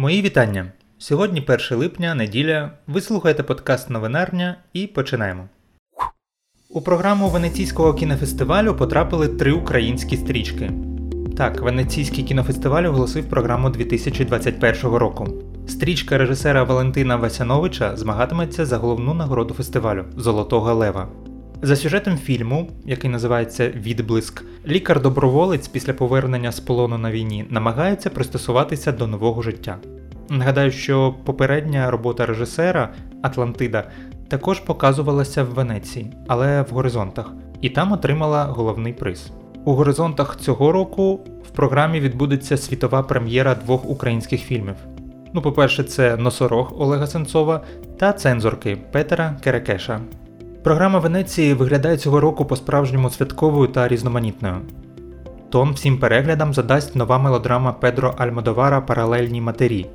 Мої вітання! Сьогодні 1 липня, неділя. Ви слухаєте подкаст Новинарня і починаємо. У програму Венеційського кінофестивалю потрапили три українські стрічки. Так, Венеційський кінофестиваль оголосив програму 2021 року. Стрічка режисера Валентина Васяновича змагатиметься за головну нагороду фестивалю Золотого Лева. За сюжетом фільму, який називається Відблиск, лікар-доброволець після повернення з полону на війні намагається пристосуватися до нового життя. Нагадаю, що попередня робота режисера Атлантида також показувалася в Венеції, але в горизонтах, і там отримала головний приз. У горизонтах цього року в програмі відбудеться світова прем'єра двох українських фільмів. Ну, по-перше, це Носорог Олега Сенцова та цензорки Петера Керекеша. Програма Венеції виглядає цього року по-справжньому святковою та різноманітною. Тон всім переглядам задасть нова мелодрама Педро Альмодовара Паралельні матері.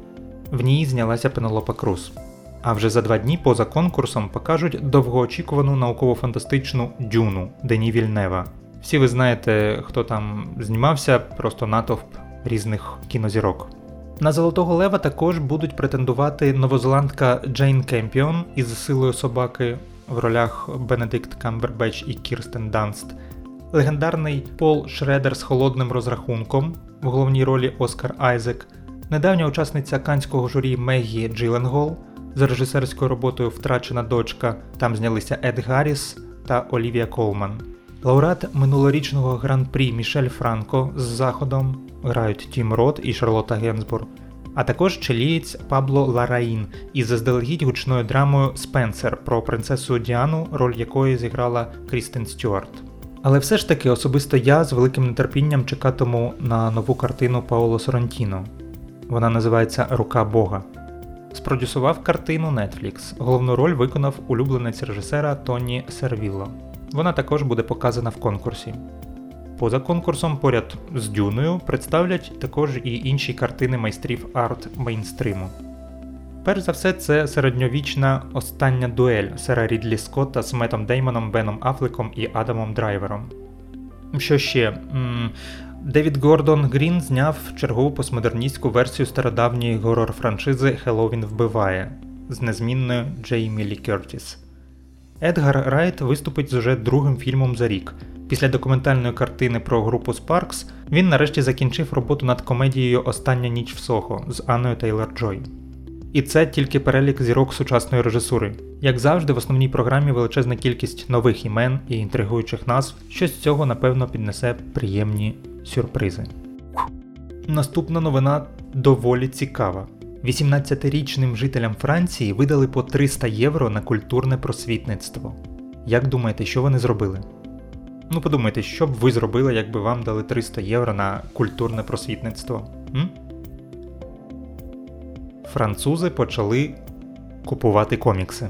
В ній знялася Пенелопа Круз. А вже за два дні поза конкурсом покажуть довгоочікувану науково-фантастичну Дюну Дені Вільнева. Всі ви знаєте, хто там знімався, просто натовп різних кінозірок. На Золотого Лева також будуть претендувати новозеландка Джейн Кемпіон із силою собаки в ролях Бенедикт Камбербеч і Кірстен Данст, легендарний Пол Шредер з холодним розрахунком в головній ролі Оскар Айзек, недавня учасниця канського журі Мегі Джиленгол з режисерською роботою Втрачена дочка. Там знялися Ед Гарріс та Олівія Колман. Лауреат минулорічного гран-прі Мішель Франко з заходом грають Тім Рот і Шарлота Генсбур а також чилієць Пабло Лараїн із заздалегідь гучною драмою Спенсер про принцесу Діану, роль якої зіграла Крістен Стюарт. Але все ж таки особисто я з великим нетерпінням чекатиму на нову картину Паоло Соррентіно. Вона називається Рука Бога. Спродюсував картину Netflix. Головну роль виконав улюбленець режисера Тоні Сервілло. Вона також буде показана в конкурсі. Поза конкурсом поряд з Дюною представлять також і інші картини майстрів арт мейнстриму. Перш за все, це середньовічна остання дуель сера Рідлі Скотта з Метом Деймоном, Беном Афлеком і Адамом Драйвером. Що ще? Девід Гордон Грін зняв чергову постмодерністську версію стародавньої горор франшизи Хеллоуін вбиває з незмінною Джеймі Лі Кертіс. Едгар Райт виступить з уже другим фільмом за рік. Після документальної картини про групу Sparks він нарешті закінчив роботу над комедією Остання ніч в Сохо з Анною Тейлор Джой. І це тільки перелік зірок сучасної режисури. Як завжди, в основній програмі величезна кількість нових імен і інтригуючих назв, щось з цього напевно піднесе приємні сюрпризи. Наступна новина доволі цікава. 18-річним жителям Франції видали по 300 євро на культурне просвітництво. Як думаєте, що вони зробили? Ну подумайте, що б ви зробили, якби вам дали 300 євро на культурне просвітництво? М? Французи почали купувати комікси.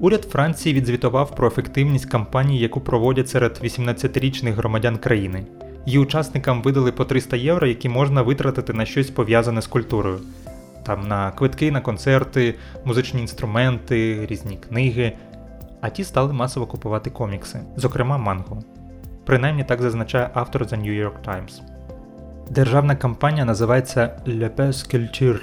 Уряд Франції відзвітував про ефективність кампанії, яку проводять серед 18-річних громадян країни. Її учасникам видали по 300 євро, які можна витратити на щось пов'язане з культурою. Там на квитки, на концерти, музичні інструменти, різні книги а ті стали масово купувати комікси, зокрема манго. Принаймні так зазначає автор The New York Times. Державна кампанія називається Le Pes Culture.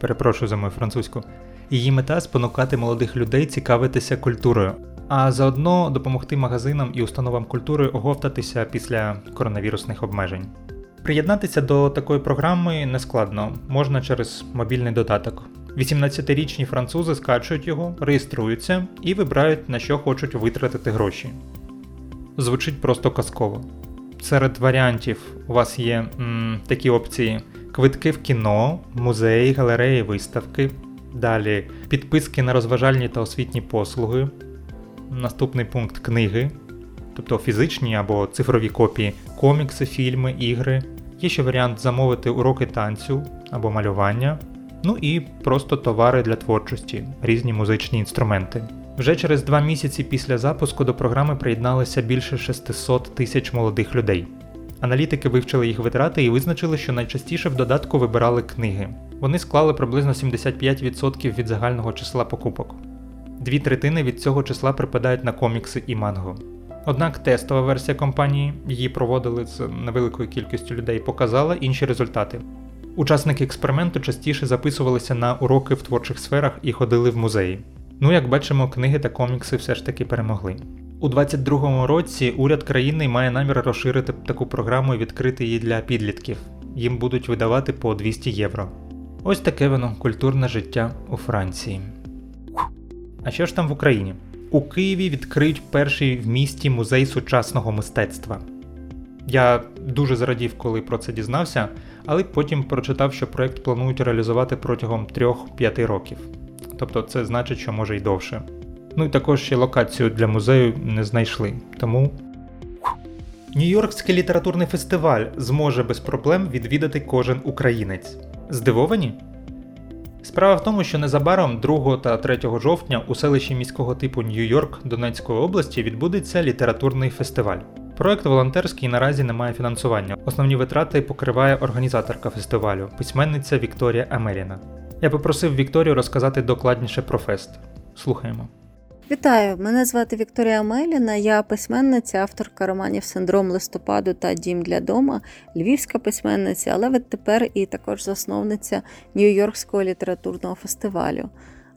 Перепрошую за мою французьку. Її мета спонукати молодих людей цікавитися культурою, а заодно допомогти магазинам і установам культури оговтатися після коронавірусних обмежень. Приєднатися до такої програми нескладно, можна через мобільний додаток. 18-річні французи скачують його, реєструються і вибирають на що хочуть витратити гроші. Звучить просто казково. Серед варіантів у вас є м, такі опції: квитки в кіно, музеї, галереї, виставки. Далі підписки на розважальні та освітні послуги. Наступний пункт книги, тобто фізичні або цифрові копії, комікси, фільми, ігри. Є ще варіант замовити уроки танцю або малювання. Ну і просто товари для творчості, різні музичні інструменти. Вже через два місяці після запуску до програми приєдналися більше 600 тисяч молодих людей. Аналітики вивчили їх витрати і визначили, що найчастіше в додатку вибирали книги. Вони склали приблизно 75% від загального числа покупок. Дві третини від цього числа припадають на комікси і манго. Однак тестова версія компанії, її проводили з невеликою кількістю людей, показала інші результати. Учасники експерименту частіше записувалися на уроки в творчих сферах і ходили в музеї. Ну, як бачимо, книги та комікси все ж таки перемогли. У 2022 році уряд країни має намір розширити таку програму і відкрити її для підлітків. Їм будуть видавати по 200 євро. Ось таке воно культурне життя у Франції. А що ж там в Україні? У Києві відкриють перший в місті музей сучасного мистецтва. Я дуже зрадів, коли про це дізнався, але потім прочитав, що проект планують реалізувати протягом 3-5 років. Тобто це значить, що може й довше. Ну і також ще локацію для музею не знайшли. Тому. Нью-Йоркський літературний фестиваль зможе без проблем відвідати кожен українець. Здивовані? Справа в тому, що незабаром 2 та 3 жовтня у селищі міського типу Нью-Йорк Донецької області відбудеться літературний фестиваль. Проект волонтерський наразі не має фінансування. Основні витрати покриває організаторка фестивалю, письменниця Вікторія Амеріна. Я попросив Вікторію розказати докладніше про фест. Слухаємо. Вітаю, мене звати Вікторія Меліна. Я письменниця, авторка романів Синдром листопаду та Дім для дома, львівська письменниця, але відтепер і також засновниця Нью-Йоркського літературного фестивалю.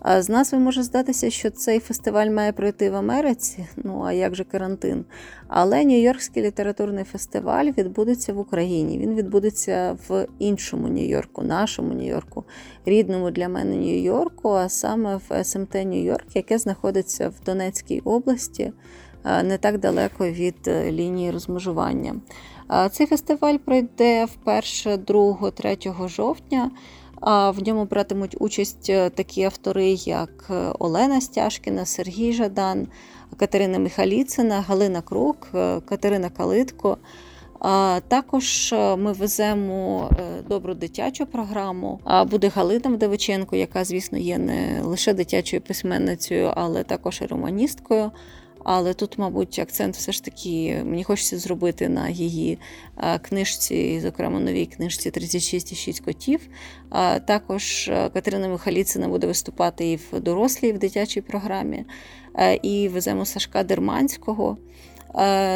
З назви може здатися, що цей фестиваль має пройти в Америці, ну а як же карантин. Але Нью-Йоркський літературний фестиваль відбудеться в Україні. Він відбудеться в іншому Нью-Йорку, нашому Нью-Йорку, рідному для мене Нью-Йорку, а саме в СМТ Нью-Йорк, яке знаходиться в Донецькій області, не так далеко від е, лінії розмежування. Цей фестиваль пройде вперше 2-3 жовтня. В ньому братимуть участь е, такі автори, як е, Олена Стяжкіна, Сергій Жадан, Катерина Михаліцина, Галина Крук, е, Катерина Калитко. Також ми веземо добру дитячу програму. Буде Галина Вдовиченко, яка, звісно, є не лише дитячою письменницею, але також і романісткою. Але тут, мабуть, акцент все ж таки мені хочеться зробити на її книжці, зокрема новій книжці «36,6 котів. Також Катерина Михаліцина буде виступати і в дорослій в дитячій програмі. І веземо Сашка Дерманського.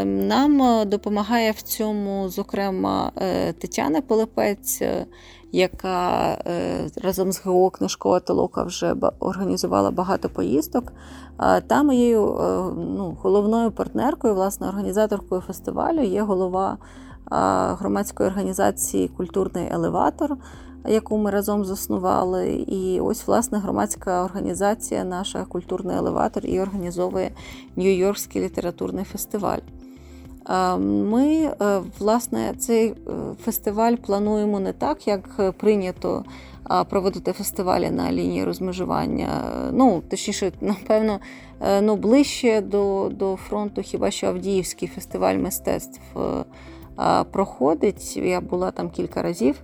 Нам допомагає в цьому, зокрема, е, Тетяна Полепець, яка е, разом з ГО Книжкова Толока вже організувала багато поїздок. Та моєю е, ну, головною партнеркою, власне, організаторкою фестивалю є голова громадської організації Культурний елеватор, яку ми разом заснували. І ось, власне, громадська організація, наша культурний елеватор, і організовує Нью-Йоркський літературний фестиваль. Ми, е, власне, цей е, фестиваль плануємо не так, як прийнято проводити фестивалі на лінії розмежування. Ну, точніше, напевно, е, ну, ближче до до фронту, хіба що Авдіївський фестиваль мистецтв проходить. Я була там кілька разів.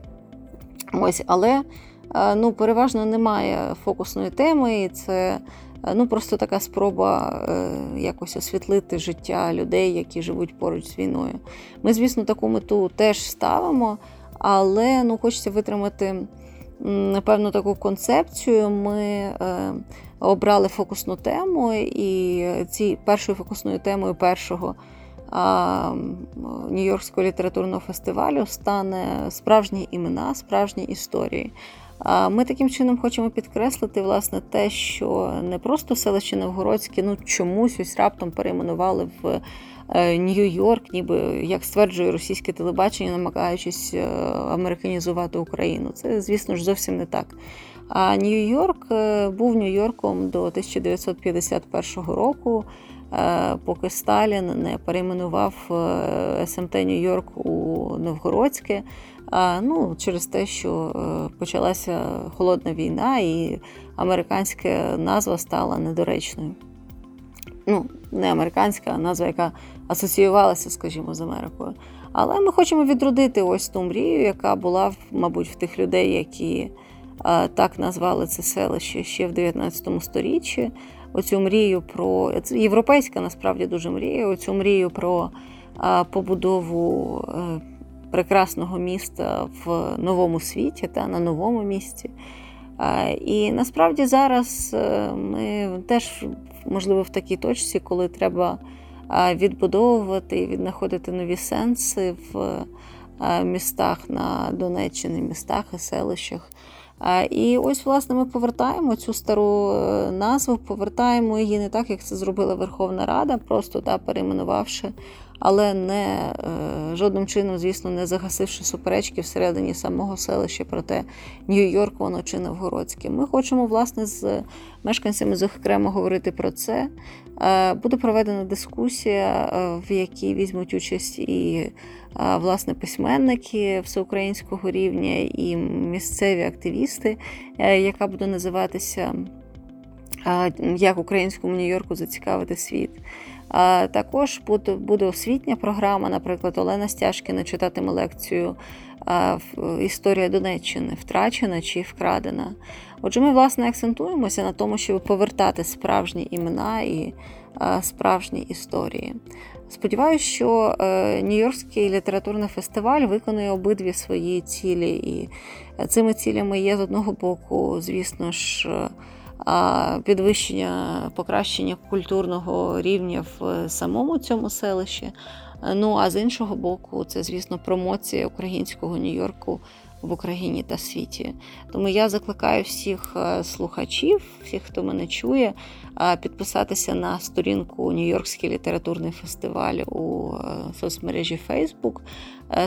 Ось, Але ну, переважно немає фокусної теми. і це Ну, Просто така спроба е, якось освітлити життя людей, які живуть поруч з війною. Ми, звісно, таку мету теж ставимо, але ну, хочеться витримати напевно таку концепцію. Ми е, обрали фокусну тему, і ці першою фокусною темою першого Нью-Йоркського літературного фестивалю стане справжні імена, справжні історії. Ми таким чином хочемо підкреслити власне те, що не просто селище Новгородське, ну чомусь ось раптом перейменували в е, Нью-Йорк, ніби як стверджує російське телебачення, намагаючись е, американізувати Україну. Це, звісно ж, зовсім не так. А Нью-Йорк е, був Нью-Йорком до 1951 року. Поки Сталін не перейменував СМТ Нью-Йорк у Новгородське, ну, через те, що е, почалася холодна війна, і американська назва стала недоречною. Ну, не американська, а назва, яка асоціювалася, скажімо, з Америкою. Але ми хочемо відродити ось ту мрію, яка була, мабуть, в тих людей, які так назвали це селище ще в 19 сторіччі. Оцю мрію про європейська насправді дуже мрія. Оцю мрію про побудову е, прекрасного міста в новому світі та на новому місці. І насправді зараз е, ми теж, можливо, в такій точці, коли треба відбудовувати і віднаходити нові сенси в містах на Донеччині, містах і селищах. І ось, власне, ми повертаємо цю стару е, назву, повертаємо її не так, як це зробила Верховна Рада, просто та перейменувавши, але не е, жодним чином, звісно, не загасивши суперечки всередині самого селища про те, Нью-Йорк, воно чи Новгородське. Ми хочемо, власне, з мешканцями окремо говорити про це. Е, буде проведена дискусія, в якій візьмуть участь і власне письменники всеукраїнського рівня і місцеві активісти, е, яка буде називатися Як українському Нью-Йорку зацікавити світ. Також буде освітня програма, наприклад, Олена Стяжкіна читатиме лекцію Історія Донеччини втрачена чи вкрадена. Отже, ми, власне, акцентуємося на тому, щоб повертати справжні імена і справжні історії. Сподіваюся, що е, Нью-Йоркський літературний фестиваль виконує обидві свої цілі, і цими цілями є з одного боку, звісно ж, підвищення покращення культурного рівня в самому цьому селищі. Ну а з іншого боку, це, звісно, промоція українського Нью-Йорку в Україні та світі. Тому я закликаю всіх е, слухачів, всіх, хто мене чує, е, підписатися на сторінку Нью-Йоркський літературний фестиваль у е, соцмережі Facebook,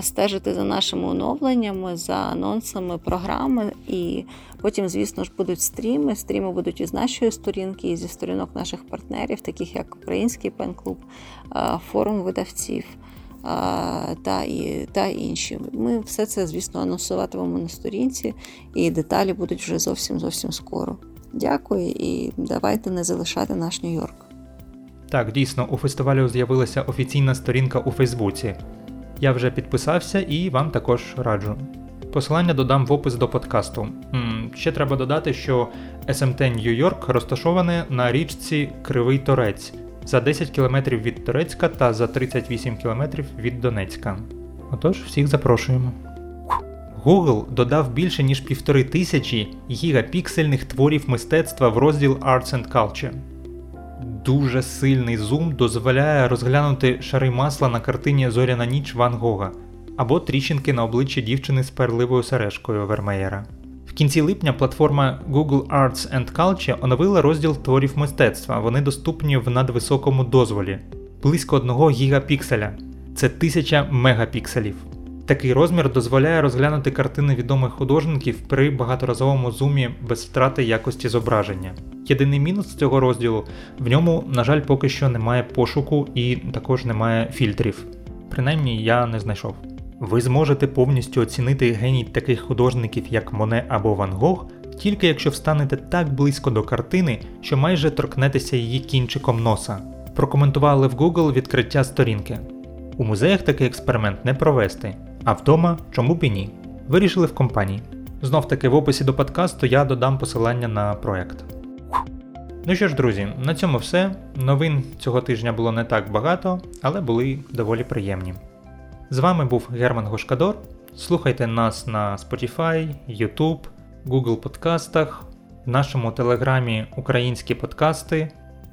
стежити за нашими оновленнями, за анонсами програми. І потім, звісно ж, будуть стріми. Стріми будуть із нашої сторінки, і зі сторінок наших партнерів, таких як Український пен-клуб, форум видавців та і, та інші. Ми все це, звісно, анонсуватимемо на сторінці, і деталі будуть вже зовсім зовсім скоро. Дякую і давайте не залишати наш Нью-Йорк. Так, дійсно, у фестивалю з'явилася офіційна сторінка у Фейсбуці. Я вже підписався і вам також раджу. Посилання додам в опис до подкасту. Ще треба додати, що СМТ Нью-Йорк розташоване на річці Кривий Торець, за 10 км від Турецька та за 38 км від Донецька. Отож, всіх запрошуємо. Google додав більше ніж півтори тисячі гігапіксельних творів мистецтва в розділ Arts and Culture. Дуже сильний зум дозволяє розглянути шари масла на картині Зоряна ніч Ван Гога або тріщинки на обличчі дівчини з перливою сережкою Вермеєра. Кінці липня платформа Google Arts and Culture оновила розділ творів мистецтва. Вони доступні в надвисокому дозволі близько 1 гігапікселя. Це 1000 мегапікселів. Такий розмір дозволяє розглянути картини відомих художників при багаторазовому зумі без втрати якості зображення. Єдиний мінус цього розділу в ньому, на жаль, поки що немає пошуку і також немає фільтрів. Принаймні я не знайшов. Ви зможете повністю оцінити геній таких художників, як Моне або Ван Гог, тільки якщо встанете так близько до картини, що майже торкнетеся її кінчиком носа. Прокоментували в Google відкриття сторінки. У музеях такий експеримент не провести, а вдома чому б і ні. Вирішили в компанії. Знов таки в описі до подкасту я додам посилання на проект. Ну що ж, друзі, на цьому все. Новин цього тижня було не так багато, але були доволі приємні. З вами був Герман Гошкадор. Слухайте нас на Spotify, YouTube, Google подкастах, в нашому телеграмі Українські подкасти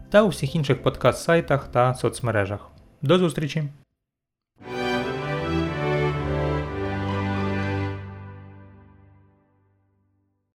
та у всіх інших подкаст-сайтах та соцмережах. До зустрічі!